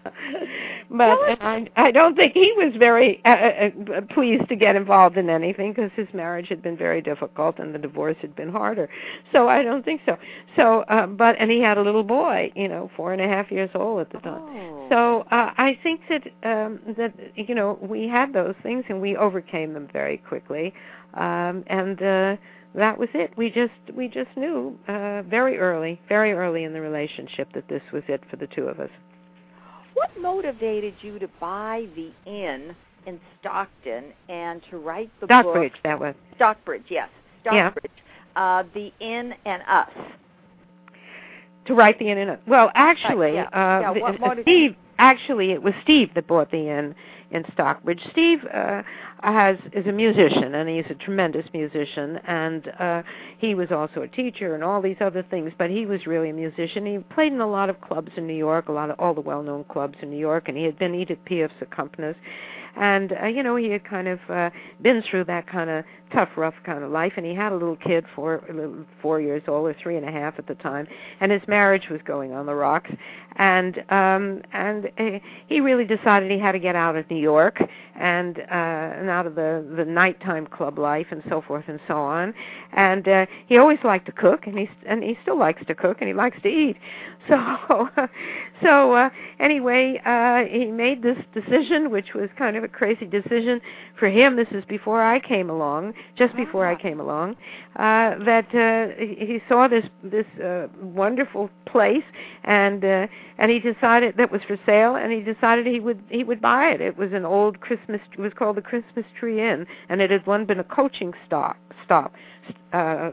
but I, I don't think he was very uh, uh, pleased to get involved in anything because his marriage had been very difficult and the divorce had been harder. So I don't think so. So, uh, but and he had a little boy, you know, four and a half years old at the time. Oh. So uh, I think that um, that you know we had those things and we overcame them very quickly, um, and. uh that was it. We just we just knew uh very early, very early in the relationship that this was it for the two of us. What motivated you to buy the inn in Stockton and to write the Stockbridge, book? that was. Stockbridge, yes. Yeah. Stockbridge. Uh, the Inn and Us. To write the inn and Us. well, actually, yeah. uh, Yeah, what motivated- Steve. Actually, it was Steve that bought the inn in Stockbridge. Steve uh, has is a musician, and he's a tremendous musician, and uh, he was also a teacher and all these other things. But he was really a musician. He played in a lot of clubs in New York, a lot of all the well-known clubs in New York, and he had been Edith Piaf's accompanist. And uh, you know, he had kind of uh, been through that kind of tough, rough kind of life, and he had a little kid, four, four years old or three and a half at the time, and his marriage was going on the rocks, and um, and uh, he really decided he had to get out of New York and uh, and out of the the nighttime club life and so forth and so on, and uh, he always liked to cook, and he and he still likes to cook, and he likes to eat, So, so uh, anyway, uh, he made this decision, which was kind of a crazy decision for him. This is before I came along, just before I came along. Uh, that uh, he saw this this uh, wonderful place, and uh, and he decided that was for sale, and he decided he would he would buy it. It was an old Christmas. It was called the Christmas Tree Inn, and it had one been a coaching stop stop uh,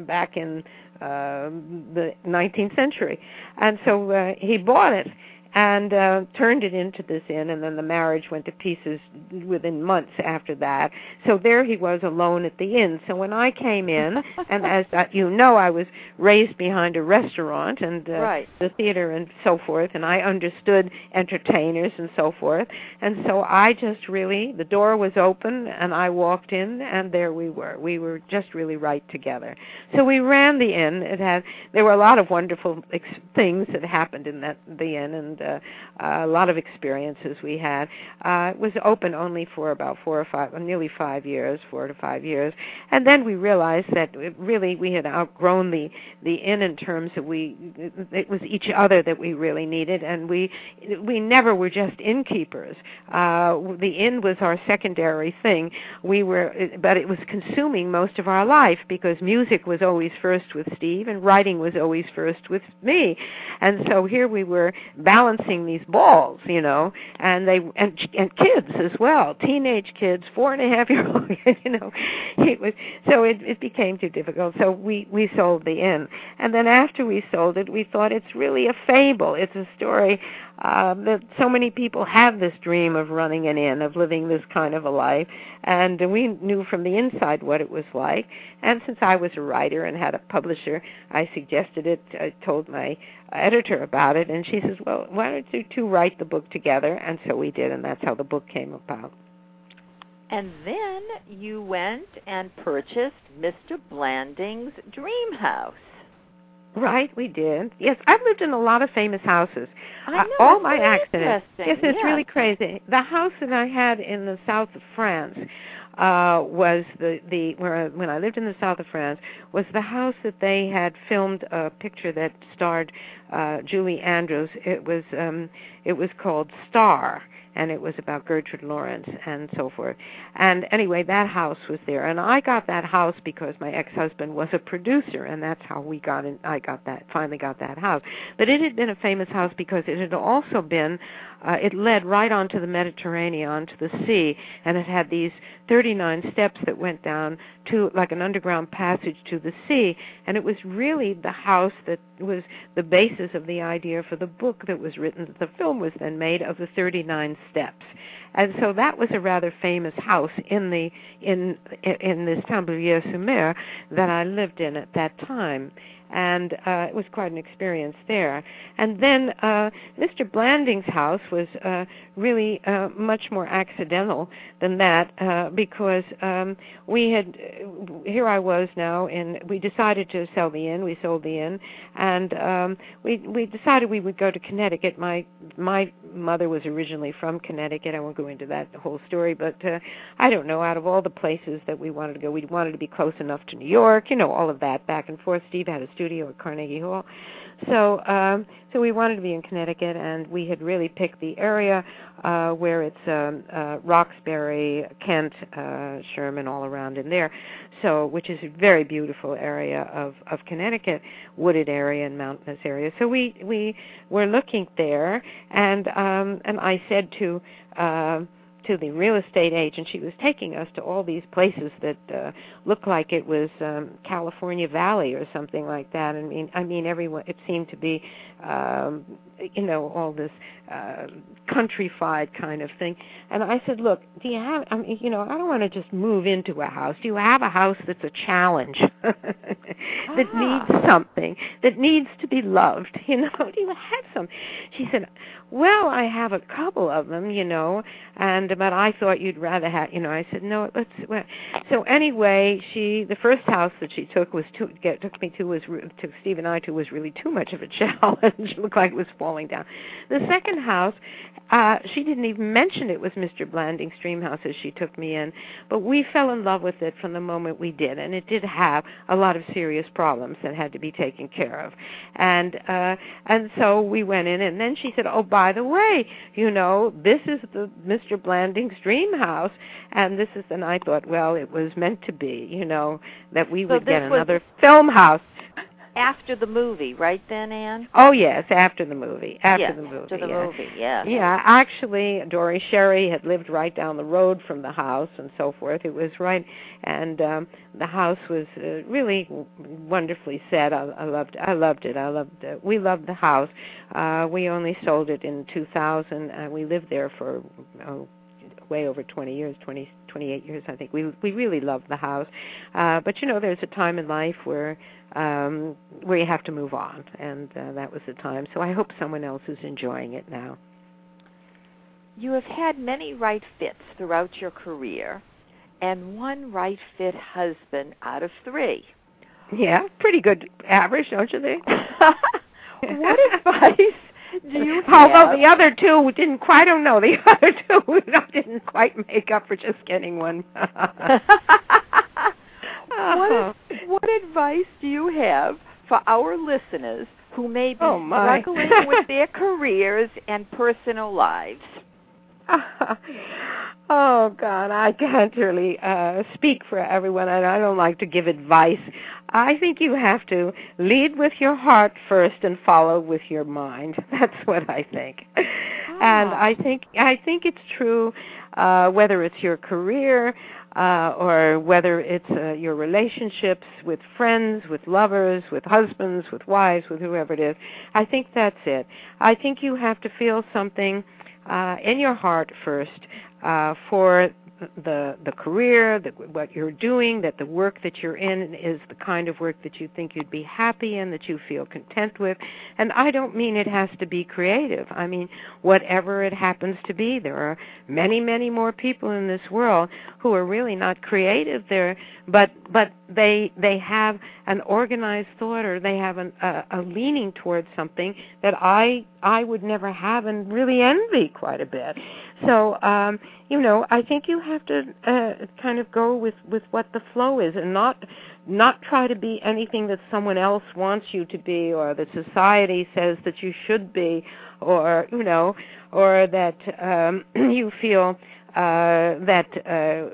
back in uh, the 19th century, and so uh, he bought it and uh, turned it into this inn, and then the marriage went to pieces within months after that. So there he was alone at the inn. So when I came in, and as uh, you know, I was raised behind a restaurant and uh, Right. the theater and so forth, and I understood entertainers and so forth. And so I just really, the door was open, and I walked in, and there we were. We were just really right together. So we ran the inn. It had there were a lot of wonderful ex- things that happened in that the inn, and uh, a lot of experiences we had. Uh, it was open only for about four or five, nearly five years, four to five years, and then we realized that really we had outgrown the the inn in terms that we it was each other that we really needed, and we we never were just innkeepers. Uh, the inn was our secondary thing. We were, but it was consuming most of our life because music was always first with Steve, and writing was always first with me, and so here we were balancing these balls, you know, and they and and kids as well, teenage kids, four and a half year old, you know, it was so it it became too difficult. So we we sold the inn, and then after we sold it, we thought it's really a fable. It's a story uh, that so many people have this dream of running an inn, of living this kind of a life, and we knew from the inside what it was like. And since I was a writer and had a publisher, I suggested it. I told my editor about it, and she says, "Well, why don't you two write the book together?" And so we did, and that's how the book came about. And then you went and purchased Mr. Blanding's dream house. Right, we did. Yes, I've lived in a lot of famous houses. I Uh, all that's my very accidents. Yes, it's yes. really crazy. The house that I had in the south of France uh was the the where I, when I lived in the south of France was the house that they had filmed a picture that starred uh Julie Andrews. It was um it was called Star and it was about Gertrude Lawrence and so forth. And anyway, that house was there, and I got that house because my ex-husband was a producer, and that's how we got in. I got that finally got that house. But it had been a famous house because it had also been. Uh, it led right onto the Mediterranean, onto the sea, and it had these 39 steps that went down to like an underground passage to the sea. And it was really the house that was the basis of the idea for the book that was written. that The film was then made of the 39 steps and so that was a rather famous house in the in in this Tambourier-sur-Mer that I lived in at that time and uh it was quite an experience there. And then uh Mr. Blanding's house was uh really uh much more accidental than that uh because um we had here I was now and we decided to sell the inn we sold the inn and um we we decided we would go to Connecticut. My my mother was originally from Connecticut. I won't go into that whole story but uh I don't know out of all the places that we wanted to go we wanted to be close enough to New York you know all of that back and forth. Steve had a studio at Carnegie Hall. So um so we wanted to be in Connecticut and we had really picked the area uh where it's um uh Roxbury Kent uh Sherman all around in there. So which is a very beautiful area of of Connecticut wooded area and mountainous area. So we we were looking there and um and I said to uh to the real estate agent. She was taking us to all these places that uh looked like it was um California Valley or something like that. I mean I mean everyone it seemed to be um you know all this uh countrified kind of thing. And I said look do you have I mean you know I don't want to just move into a house. Do you have a house that's a challenge? That Ah. needs something. That needs to be loved you know? Do you have some? She said well I have a couple of them you know and but I thought you'd rather have you know I said no let's well, so anyway she the first house that she took was too get took me to was took Steve and I to was really too much of a challenge it looked like it was falling down the second house uh, she didn't even mention it was Mr. Blanding's dream house as she took me in, but we fell in love with it from the moment we did, and it did have a lot of serious problems that had to be taken care of, and uh, and so we went in, and then she said, "Oh, by the way, you know, this is the Mr. Blanding's dream house," and this is, and I thought, well, it was meant to be, you know, that we So would get another film house. After the movie, right then, Anne? Oh yes, after the movie. After yes, the movie. After the yeah. movie, yes. Yeah, actually, Dore Schary had lived right down the road from the house and so forth. It was right, and um the house was uh, really wonderfully set. I, I loved, I loved it. I loved. Uh, we loved the house. Uh We only sold it in 2000. Uh, we lived there for oh, way over 20 years, 20, 28 years, I think. We we really love the house, uh, but you know, there's a time in life where um where you have to move on, and uh, that was the time. So I hope someone else is enjoying it now. You have had many right fits throughout your career, and one right fit husband out of three. Yeah, pretty good average, don't you think? what advice do you Although have? the other two didn't quite, I don't know, the other two didn't quite make up for just getting one. what, what advice do you have for our listeners who may be Oh, struggling with their careers and personal lives? oh God, I can't really uh speak for everyone, and I don't like to give advice. I think you have to lead with your heart first and follow with your mind. That's what I think. And Ah. I think I think it's true uh whether it's your career uh or whether it's uh, your relationships with friends, with lovers, with husbands, with wives, with whoever it is. I think that's it. I think you have to feel something in your heart first uh, for the the career, the, what you're doing, that the work that you're in is the kind of work that you think you'd be happy in, that you feel content with. And I don't mean it has to be creative. I mean whatever it happens to be. There are many, many more people in this world who are really not creative. There, but but they they have an organized thought or they have an, a, a leaning towards something that I I would never have and really envy quite a bit. So um, you know, I think you have to uh, kind of go with with what the flow is and not not try to be anything that someone else wants you to be or that society says that you should be or you know or that um you feel uh that uh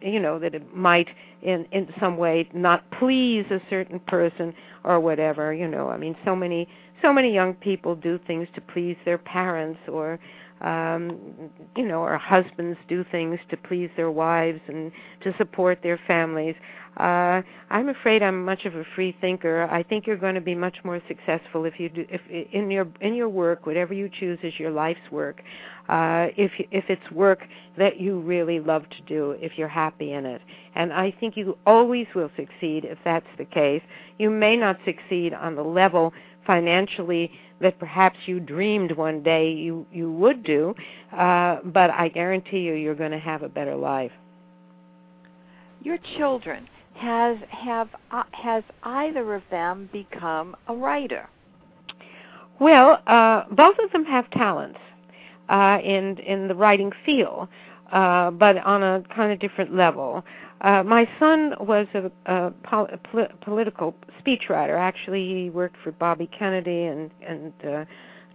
you know that it might in in some way not please a certain person or whatever you know. I mean so many so many young people do things to please their parents or um you know or husbands do things to please their wives and to support their families. Uh i'm afraid i'm much of a free thinker. I think you're going to be much more successful if you do if in your in your work whatever you choose as your life's work. Uh if if it's work that you really love to do if you're happy in it. And i think you always will succeed if that's the case. You may not succeed on the level financially that perhaps you dreamed one day you you would do uh but i guarantee you you're going to have a better life Your children has have uh, has either of them become a writer? Well, uh, both of them have talents uh, in in the writing field, uh, but on a kind of different level. Uh, my son was a, a, pol- a pol- political speechwriter. Actually, he worked for Bobby Kennedy and and uh,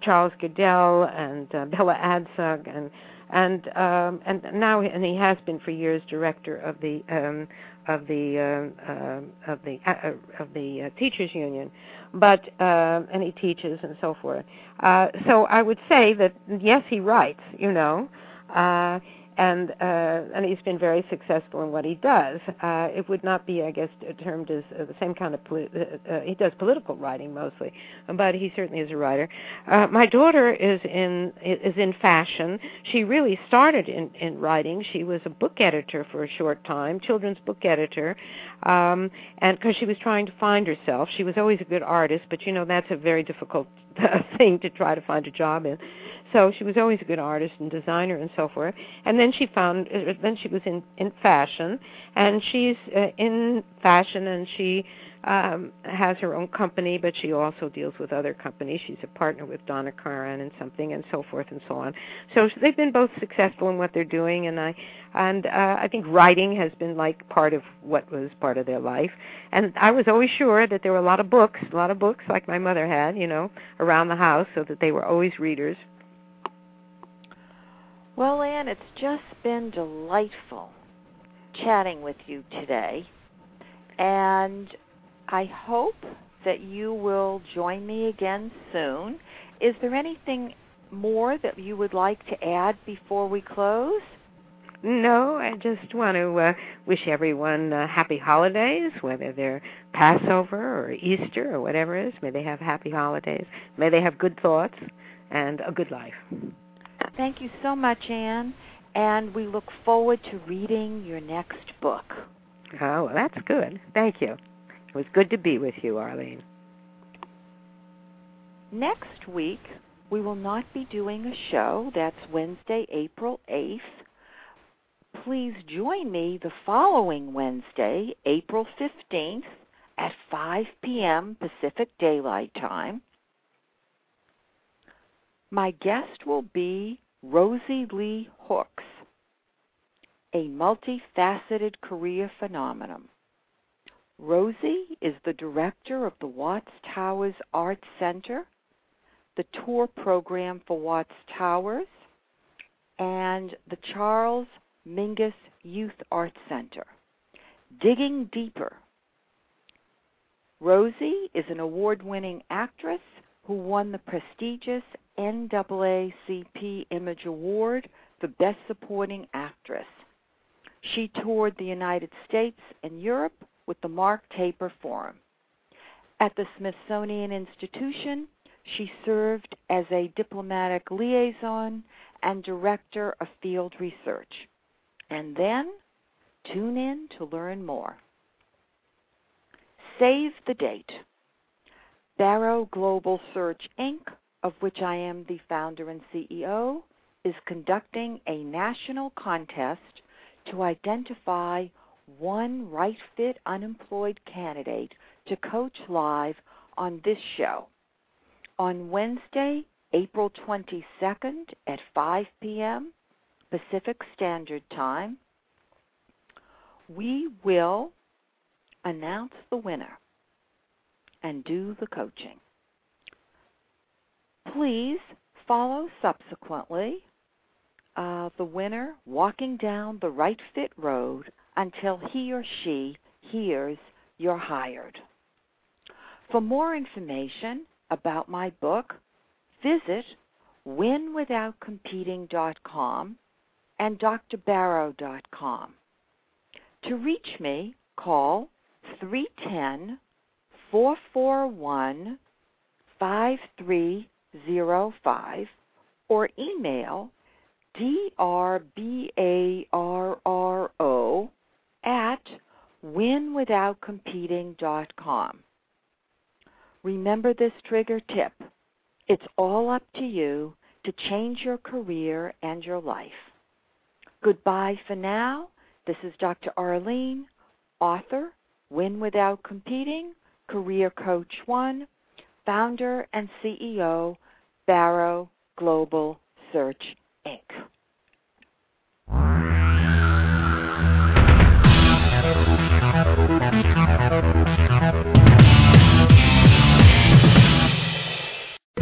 Charles Goodell and uh, Bella Abzug and and um, and now and he has been for years director of the um, of the uh, uh, of the uh, of the uh, teachers union, but uh, and he teaches and so forth. Uh, so I would say that yes, he writes. You know. Uh, and uh, and he's been very successful in what he does. Uh, it would not be, I guess, termed as uh, the same kind of. Poli- he does political writing mostly, but he certainly is a writer. Uh, my daughter is in is in fashion. She really started in in writing. She was a book editor for a short time, children's book editor, um, and because she was trying to find herself, she was always a good artist, but you know that's a very difficult thing to try to find a job in. So she was always a good artist and designer and so forth. And then she found, uh, then she was in in fashion, and she's uh, in fashion, and she um, has her own company, but she also deals with other companies. She's a partner with Donna Karan and something, and so forth and so on. So they've been both successful in what they're doing, and I and uh, I think writing has been like part of what was part of their life. And I was always sure that there were a lot of books, a lot of books like my mother had, you know, around the house, so that they were always readers. Well, Anne, it's just been delightful chatting with you today. And I hope that you will join me again soon. Is there anything more that you would like to add before we close? No, I just want to uh, wish everyone uh, happy holidays, whether they're Passover or Easter or whatever it is. May they have happy holidays. May they have good thoughts and a good life. Thank you so much, Anne, and we look forward to reading your next book. Oh, well, that's good. Thank you. It was good to be with you, Arlene. Next week, we will not be doing a show. That's Wednesday, April 8th. Please join me the following Wednesday, April 15th at 5 p.m. Pacific Daylight Time. My guest will be Rosie Lee Hooks, a multifaceted career phenomenon. Rosie is the director of the Watts Towers Art Center, the tour program for Watts Towers, and the Charles Mingus Youth Art Center. Digging Deeper. Rosie is an award winning actress who won the prestigious NAACP Image Award for Best Supporting Actress. She toured the United States and Europe with the Mark Taper Forum. At the Smithsonian Institution, she served as a diplomatic liaison and director of field research. And then tune in to learn more. Save the date. Barro Global Search Inc., of which I am the founder and CEO, is conducting a national contest to identify one right fit unemployed candidate to coach live on this show. On Wednesday, April 22nd at 5 p.m. Pacific Standard Time, we will announce the winner and do the coaching. Please follow subsequently uh, the winner walking down the right fit road until he or she hears you're hired. For more information about my book, visit winwithoutcompeting.com and drbarro.com. To reach me, call 310 441 5305 or email drbarro at winwithoutcompeting.com. Remember this trigger tip. It's all up to you to change your career and your life. Goodbye for now. This is Dr. Arlene, author, Win Without Competing, Career Coach One, founder and CEO, Barro Global Search